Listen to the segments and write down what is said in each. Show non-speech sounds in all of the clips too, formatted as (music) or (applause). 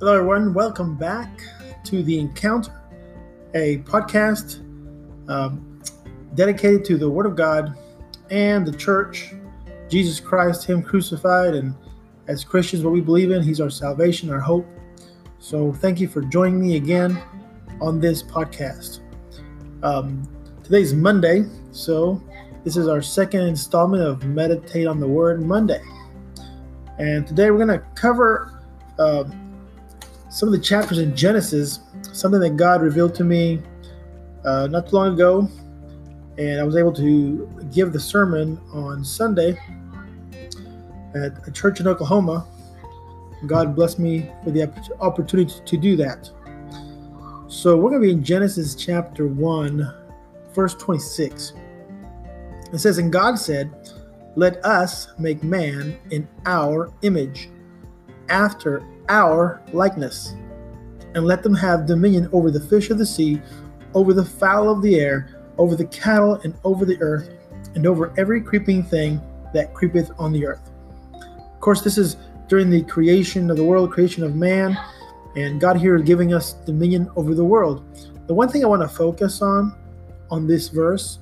Hello, everyone. Welcome back to The Encounter, a podcast um, dedicated to the Word of God and the church, Jesus Christ, Him crucified. And as Christians, what we believe in, He's our salvation, our hope. So thank you for joining me again on this podcast. Um, today's Monday, so this is our second installment of Meditate on the Word Monday. And today we're going to cover. Uh, some of the chapters in Genesis, something that God revealed to me uh, not too long ago, and I was able to give the sermon on Sunday at a church in Oklahoma. God blessed me for the opportunity to do that. So we're going to be in Genesis chapter 1, verse 26. It says, And God said, Let us make man in our image, after our likeness, and let them have dominion over the fish of the sea, over the fowl of the air, over the cattle, and over the earth, and over every creeping thing that creepeth on the earth. Of course, this is during the creation of the world, creation of man, and God here is giving us dominion over the world. The one thing I want to focus on on this verse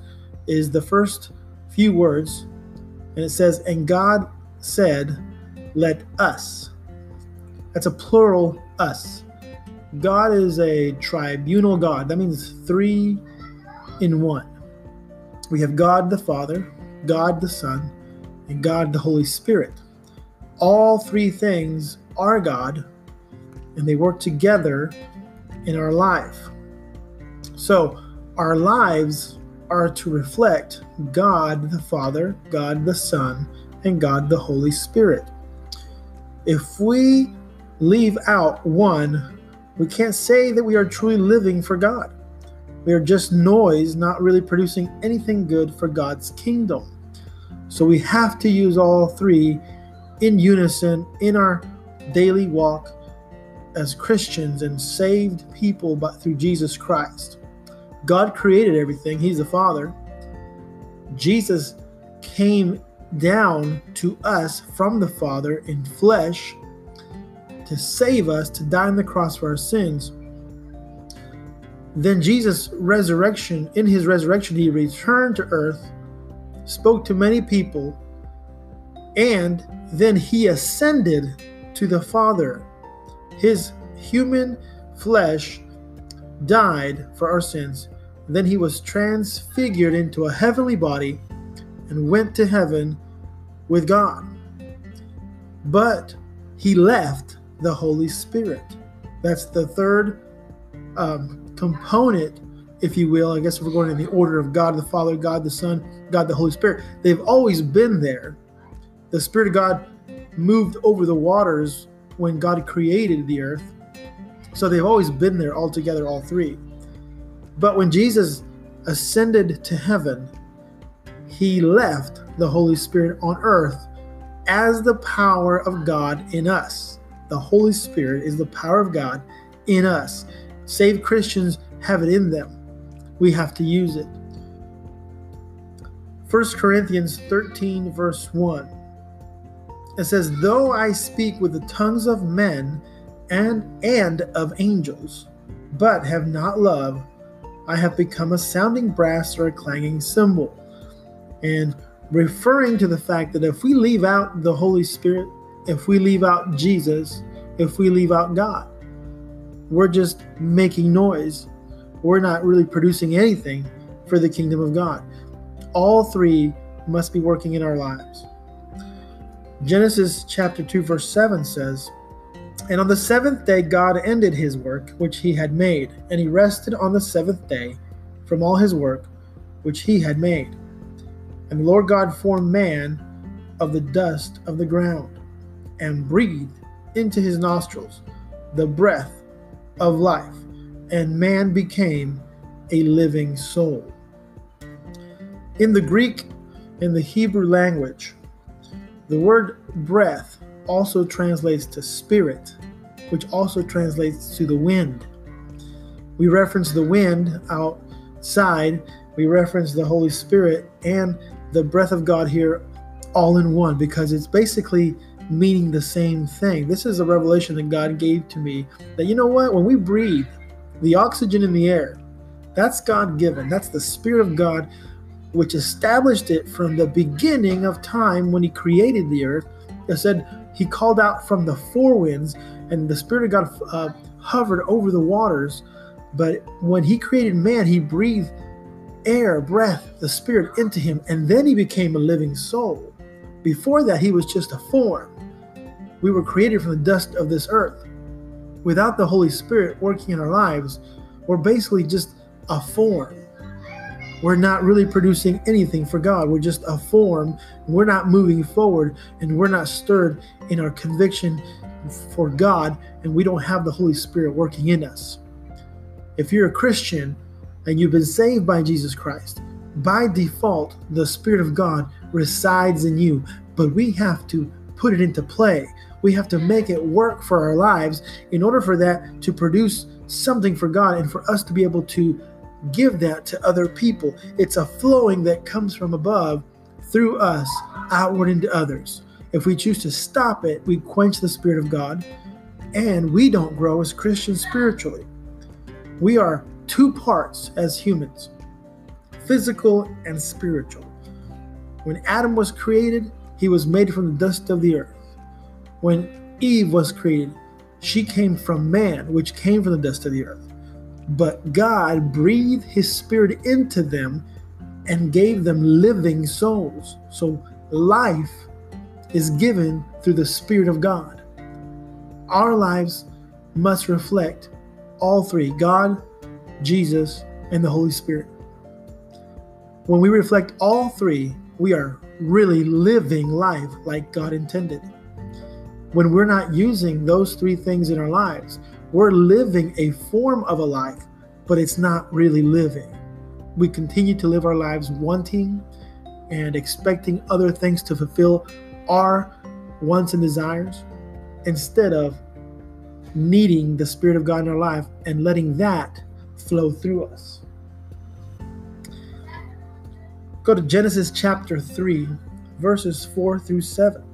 is the first few words, and it says, And God said, Let us that's a plural us. God is a tribunal God. That means three in one. We have God the Father, God the Son, and God the Holy Spirit. All three things are God, and they work together in our life. So, our lives are to reflect God the Father, God the Son, and God the Holy Spirit. If we leave out one, we can't say that we are truly living for God. We are just noise, not really producing anything good for God's kingdom. So we have to use all three in unison in our daily walk as Christians and saved people but through Jesus Christ. God created everything, He's the Father. Jesus came down to us from the Father in flesh to save us, to die on the cross for our sins. Then Jesus' resurrection, in his resurrection, he returned to earth, spoke to many people, and then he ascended to the Father. His human flesh died for our sins. Then he was transfigured into a heavenly body and went to heaven with God. But he left the Holy Spirit. That's the third um, component, if you will. I guess we're going in the order of God the Father, God the Son, God the Holy Spirit. They've always been there. The Spirit of God moved over the waters when God created the earth. So they've always been there all together, all three. But when Jesus ascended to heaven, he left the Holy Spirit on earth as the power of God in us. The Holy Spirit is the power of God in us. Saved Christians have it in them. We have to use it. 1 Corinthians 13, verse 1. It says, Though I speak with the tongues of men and, and of angels, but have not love, I have become a sounding brass or a clanging cymbal. And referring to the fact that if we leave out the Holy Spirit, if we leave out Jesus, if we leave out God. We're just making noise. We're not really producing anything for the kingdom of God. All three must be working in our lives. Genesis chapter 2, verse 7 says, And on the seventh day God ended his work which he had made, and he rested on the seventh day from all his work which he had made. And the Lord God formed man of the dust of the ground, and breathed into his nostrils the breath of life, and man became a living soul. In the Greek and the Hebrew language, the word breath also translates to spirit, which also translates to the wind. We reference the wind outside, we reference the Holy Spirit and the breath of God here all in one because it's basically meaning the same thing. This is a revelation that God gave to me that you know what? When we breathe, the oxygen in the air, that's God given. That's the Spirit of God, which established it from the beginning of time when He created the earth. It said He called out from the four winds, and the Spirit of God uh, hovered over the waters. But when He created man, He breathed air, breath, the Spirit into him, and then he became a living soul. Before that, he was just a form. We were created from the dust of this earth. Without the Holy Spirit working in our lives, we're basically just a form. We're not really producing anything for God. We're just a form. We're not moving forward and we're not stirred in our conviction for God, and we don't have the Holy Spirit working in us. If you're a Christian, and you've been saved by Jesus Christ, by default, the Spirit of God resides in you. But we have to put it into play. We have to make it work for our lives in order for that to produce something for God and for us to be able to give that to other people. It's a flowing that comes from above through us outward into others. If we choose to stop it, we quench the Spirit of God and we don't grow as Christians spiritually. We are two parts as humans physical and spiritual. When Adam was created, he was made from the dust of the earth. When Eve was created, she came from man, which came from the dust of the earth. But God breathed his spirit into them and gave them living souls. So life is given through the Spirit of God. Our lives must reflect all three God, Jesus, and the Holy Spirit. When we reflect all three, we are really living life like God intended. When we're not using those three things in our lives, we're living a form of a life, but it's not really living. We continue to live our lives wanting and expecting other things to fulfill our wants and desires instead of needing the Spirit of God in our life and letting that flow through us. Go to Genesis chapter 3, verses 4 through 7.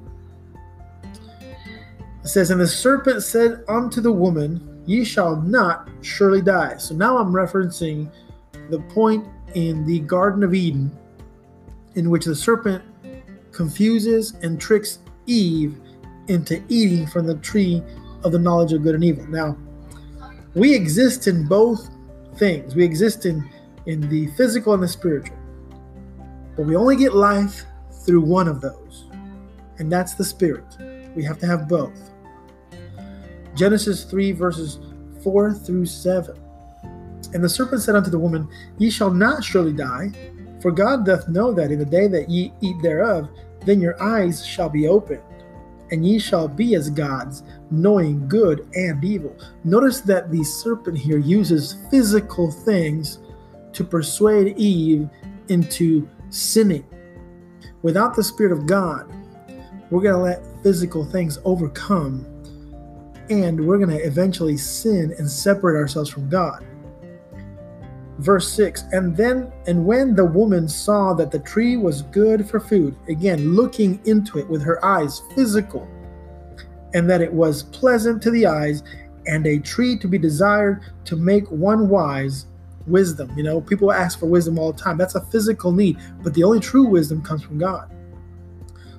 It says, And the serpent said unto the woman, Ye shall not surely die. So now I'm referencing the point in the Garden of Eden in which the serpent confuses and tricks Eve into eating from the tree of the knowledge of good and evil. Now, we exist in both things. We exist in in the physical and the spiritual. But we only get life through one of those. And that's the spirit. We have to have both. Genesis 3 verses 4 through 7. And the serpent said unto the woman, Ye shall not surely die, for God doth know that in the day that ye eat thereof, then your eyes shall be opened, and ye shall be as gods, knowing good and evil. Notice that the serpent here uses physical things to persuade Eve into sinning. Without the Spirit of God, we're going to let physical things overcome, and we're going to eventually sin and separate ourselves from God. Verse 6 and then and when the woman saw that the tree was good for food again looking into it with her eyes physical and that it was pleasant to the eyes and a tree to be desired to make one wise wisdom. You know people ask for wisdom all the time. That's a physical need but the only true wisdom comes from god.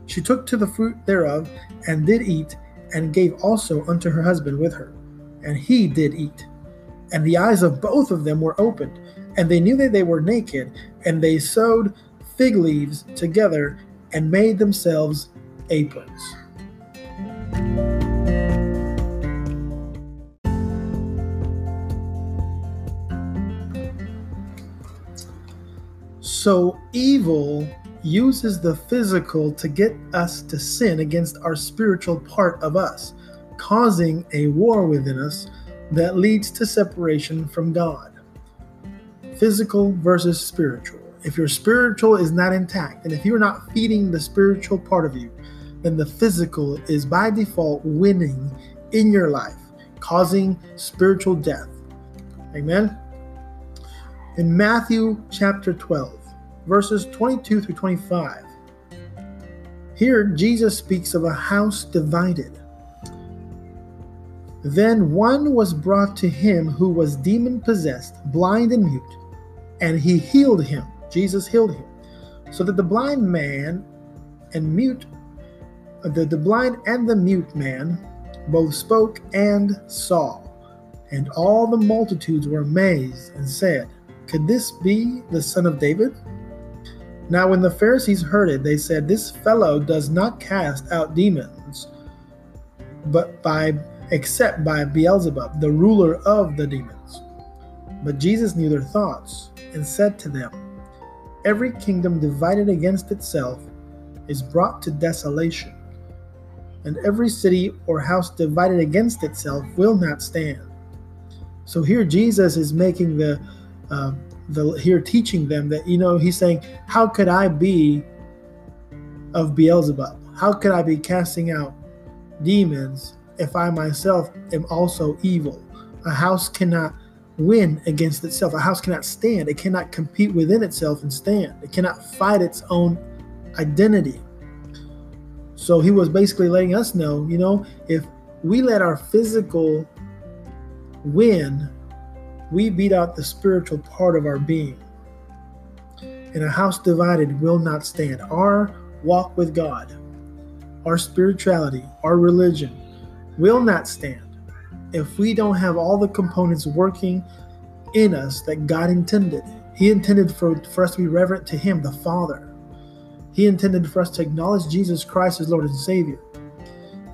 She took to the fruit thereof and did eat and gave also unto her husband with her and he did eat and the eyes of both of them were opened, and they knew that they were naked, and they sewed fig leaves together and made themselves aprons. So evil uses the physical to get us to sin against our spiritual part of us, causing a war within us that leads to separation from God. Physical versus spiritual. If your spiritual is not intact, and if you're not feeding the spiritual part of you, then the physical is by default winning in your life, causing spiritual death. Amen. In Matthew chapter 12, verses 22 through 25, Here, Jesus speaks of a house divided. Then one was brought to him who was demon possessed, blind and mute, and he healed him. Jesus healed him. So that the blind man and mute, uh, the, the blind and the mute man both spoke and saw. And all the multitudes were amazed and said, Could this be the son of David? Now, when the Pharisees heard it, they said, This fellow does not cast out demons, but by except by Beelzebub, the ruler of the demons. But Jesus knew their thoughts and said to them, Every kingdom divided against itself is brought to desolation, and every city or house divided against itself will not stand. So here Jesus is making the uh, the here teaching them that you know he's saying, how could I be of Beelzebub? How could I be casting out demons if I myself am also evil? A house cannot win against itself. A house cannot stand. It cannot compete within itself and stand. It cannot fight its own identity. So he was basically letting us know, you know, if we let our physical win, we beat out the spiritual part of our being. And a house divided will not stand. Our walk with God, our spirituality, our religion will not stand if we don't have all the components working in us that God intended. He intended for, for us to be reverent to Him, the Father. He intended for us to acknowledge Jesus Christ as Lord and Savior.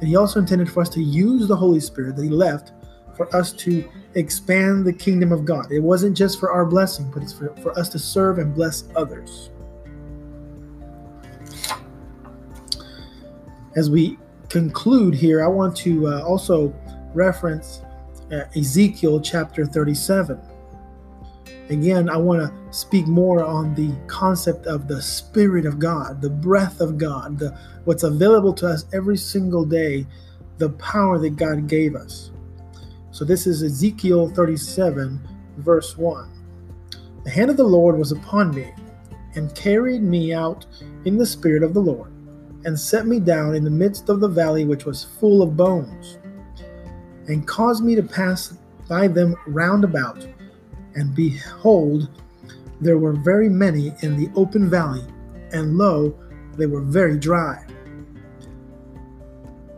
And He also intended for us to use the Holy Spirit that He left for us to expand the kingdom of God. It wasn't just for our blessing, but it's for, for us to serve and bless others. As we conclude here, I want to uh, also reference uh, Ezekiel chapter 37. Again, I want to speak more on the concept of the Spirit of God, the breath of God, the, what's available to us every single day, the power that God gave us. So this is Ezekiel 37, verse 1. The hand of the Lord was upon me, and carried me out in the Spirit of the Lord, and set me down in the midst of the valley which was full of bones and caused me to pass by them round about. And behold, there were very many in the open valley, and lo, they were very dry.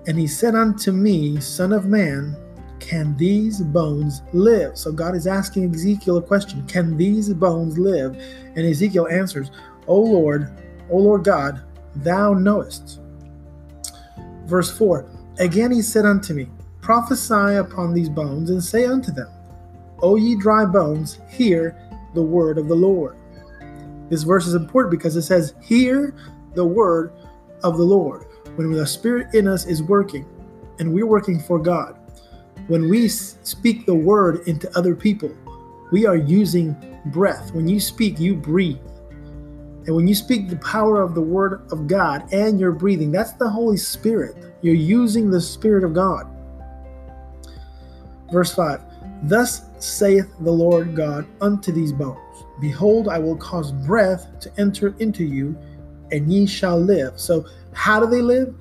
And he said unto me, Son of man, can these bones live? So God is asking Ezekiel a question Can these bones live? And Ezekiel answers, O Lord, O Lord God, thou knowest. Verse 4 Again he said unto me, Prophesy upon these bones, and say unto them, O ye dry bones, hear the word of the Lord. This verse is important because it says, Hear the word of the Lord. When the Spirit in us is working, and we're working for God, when we speak the word into other people, we are using breath. When you speak, you breathe. And when you speak the power of the word of God and you're breathing, that's the Holy Spirit. You're using the Spirit of God. Verse 5 Thus saith the Lord God unto these bones Behold, I will cause breath to enter into you, and ye shall live. So, how do they live?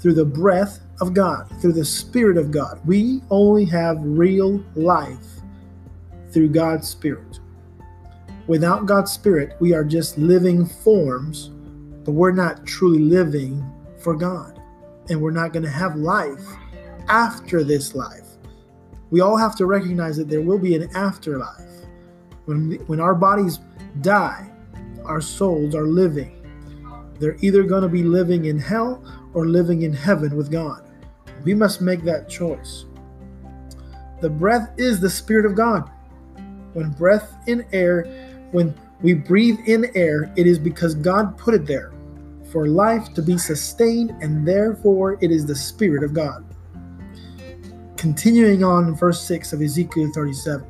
Through the breath of God, through the Spirit of God. We only have real life through God's Spirit. Without God's Spirit, we are just living forms, but we're not truly living for God. And we're not going to have life after this life we all have to recognize that there will be an afterlife. When, when our bodies die, our souls are living. They're either going to be living in hell or living in heaven with God. We must make that choice. The breath is the Spirit of God. When breath in air, when we breathe in air, it is because God put it there for life to be sustained, and therefore it is the Spirit of God continuing on verse 6 of Ezekiel 37.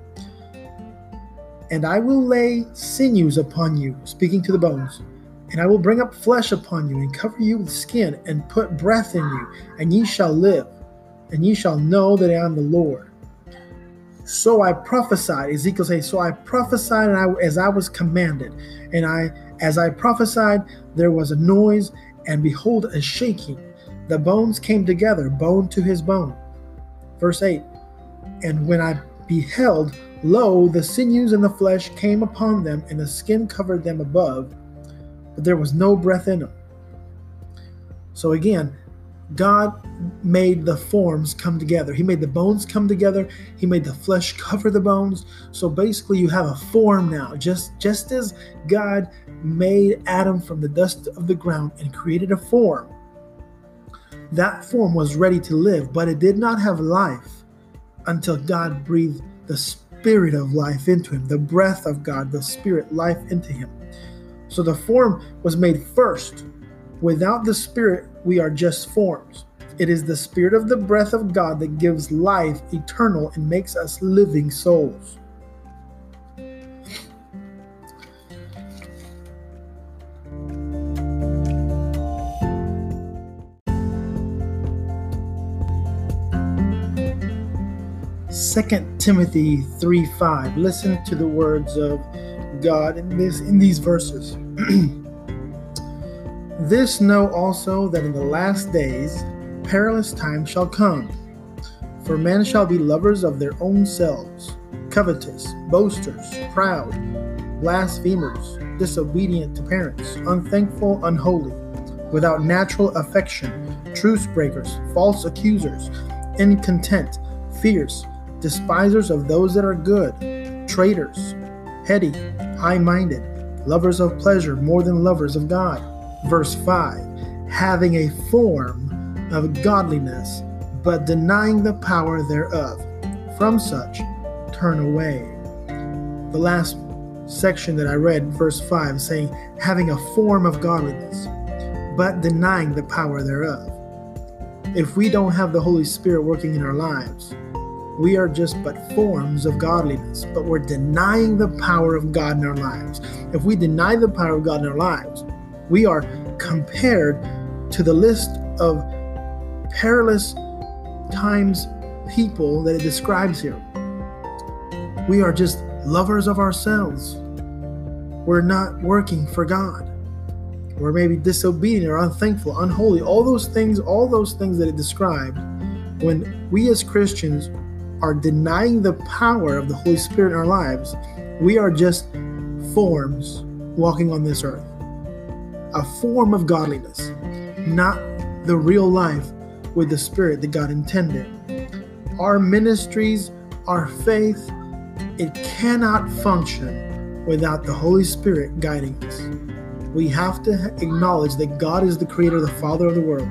And I will lay sinews upon you, speaking to the bones, and I will bring up flesh upon you, and cover you with skin, and put breath in you, and ye shall live, and ye shall know that I am the Lord. So I prophesied, Ezekiel says, So I prophesied and I, as I was commanded, and I as I prophesied, there was a noise, and behold, a shaking. The bones came together, bone to his bone. Verse 8 And when I beheld, lo, the sinews and the flesh came upon them, and the skin covered them above, but there was no breath in him. So again, God made the forms come together. He made the bones come together. He made the flesh cover the bones. So basically you have a form now. Just just as God made Adam from the dust of the ground and created a form. That form was ready to live, but it did not have life until God breathed the spirit of life into him, the breath of God, the spirit life into him. So the form was made first. Without the spirit, we are just forms. It is the spirit of the breath of God that gives life eternal and makes us living souls. Second Timothy 3 5. Listen to the words of God in this in these verses. (clears throat) this know also that in the last days perilous times shall come. For men shall be lovers of their own selves, covetous, boasters, proud, blasphemers, disobedient to parents, unthankful, unholy, without natural affection, truce breakers, false accusers, incontent, fierce, despisers of those that are good, traitors, heady, high minded, lovers of pleasure more than lovers of God. Verse 5 Having a form of godliness, but denying the power thereof. From such, turn away. The last section that I read, verse 5, saying, having a form of godliness, but denying the power thereof. If we don't have the Holy Spirit working in our lives, we are just but forms of godliness, but we're denying the power of God in our lives. If we deny the power of God in our lives, we are compared to the list of perilous times people that it describes here. We are just lovers of ourselves. We're not working for God. We're maybe disobedient or unthankful, unholy. All those things, all those things that it described, when we as Christians are denying the power of the Holy Spirit in our lives, we are just forms walking on this earth. A form of godliness, not the real life with the Spirit that God intended. Our ministries, our faith, it cannot function without the Holy Spirit guiding us. We have to acknowledge that God is the creator, the Father of the world.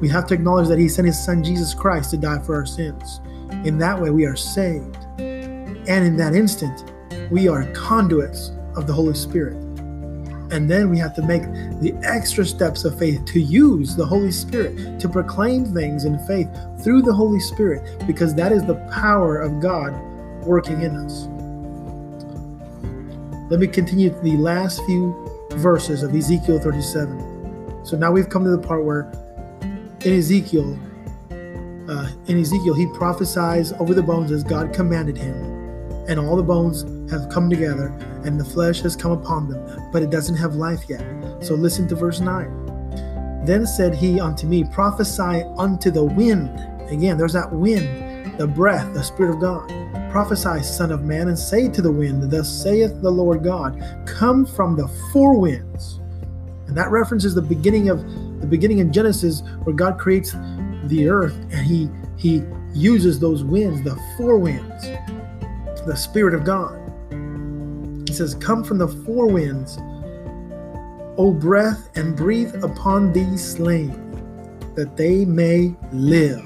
We have to acknowledge that He sent His Son Jesus Christ to die for our sins. In that way, we are saved. And in that instant, we are conduits of the Holy Spirit. And then we have to make the extra steps of faith to use the Holy Spirit to proclaim things in faith through the Holy Spirit because that is the power of God working in us. Let me continue the last few verses of Ezekiel 37. So now we've come to the part where in Ezekiel, uh, in Ezekiel, he prophesies over the bones as God commanded him, and all the bones have come together, and the flesh has come upon them, but it doesn't have life yet. So listen to verse 9. Then said he unto me, Prophesy unto the wind. Again, there's that wind, the breath, the Spirit of God. Prophesy, Son of Man, and say to the wind, Thus saith the Lord God, Come from the four winds. And that references the beginning of the beginning in Genesis, where God creates the earth and He He uses those winds, the four winds, the Spirit of God He says, Come from the four winds, O breath, and breathe upon these slain, that they may live.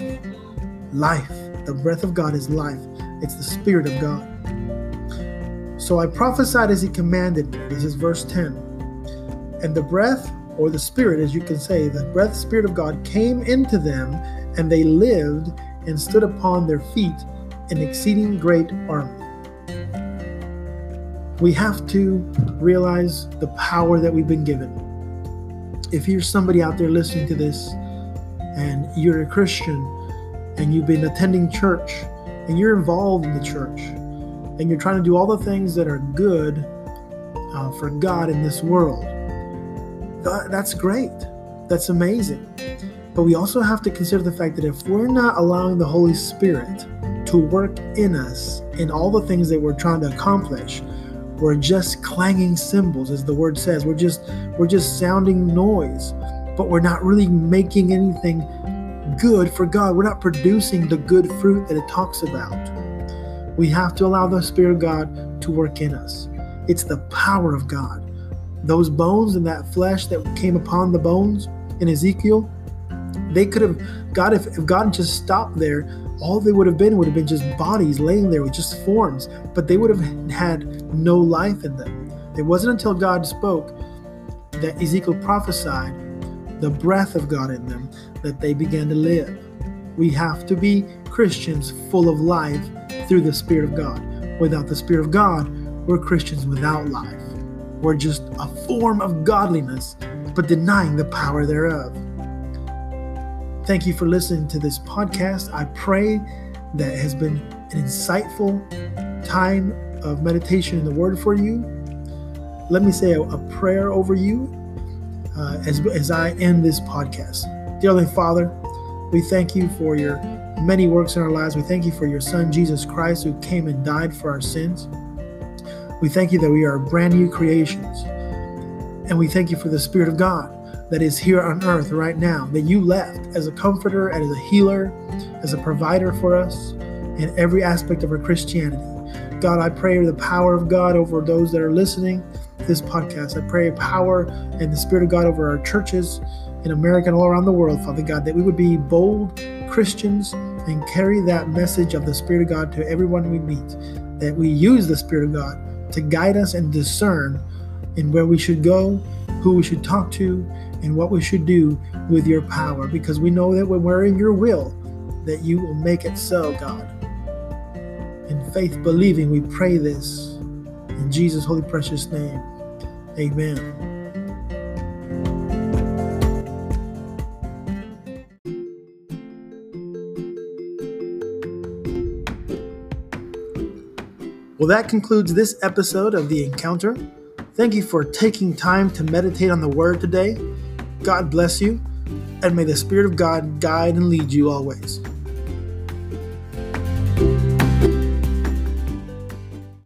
Life. The breath of God is life, it's the Spirit of God. So I prophesied as he commanded me. This is verse 10. And the breath, or the Spirit, as you can say, the breath, Spirit of God came into them, and they lived and stood upon their feet, an exceeding great army we have to realize the power that we've been given. If you're somebody out there listening to this and you're a Christian and you've been attending church and you're involved in the church and you're trying to do all the things that are good uh, for God in this world, that's great. That's amazing. But we also have to consider the fact that if we're not allowing the Holy Spirit to work in us in all the things that we're trying to accomplish, we're just clanging cymbals, as the word says. We're just we're just sounding noise, but we're not really making anything good for God. We're not producing the good fruit that it talks about. We have to allow the Spirit of God to work in us. It's the power of God. Those bones and that flesh that came upon the bones in Ezekiel, they could have, God, if, if God just stopped there, all they would have been would have been just bodies laying there with just forms, but they would have had no life in them. It wasn't until God spoke that Ezekiel prophesied the breath of God in them that they began to live. We have to be Christians full of life through the Spirit of God. Without the Spirit of God, we're Christians without life. We're just a form of godliness, but denying the power thereof. Thank you for listening to this podcast. I pray that it has been an insightful time of meditation in the Word for you. Let me say a, a prayer over you uh, as, as I end this podcast. Dear Heavenly Father, we thank you for your many works in our lives. We thank you for your Son, Jesus Christ, who came and died for our sins. We thank you that we are brand new creations. And we thank you for the Spirit of God that is here on earth right now, that you left as a comforter as a healer, as a provider for us in every aspect of our Christianity. God, I pray the power of God over those that are listening to this podcast. I pray power and the Spirit of God over our churches in America and all around the world, Father God, that we would be bold Christians and carry that message of the Spirit of God to everyone we meet, that we use the Spirit of God to guide us and discern in where we should go, who we should talk to, and what we should do with your power because we know that when we're in your will, that you will make it so, God. In faith believing, we pray this in Jesus' holy precious name. Amen. Well, that concludes this episode of The Encounter. Thank you for taking time to meditate on the Word today. God bless you, and may the Spirit of God guide and lead you always.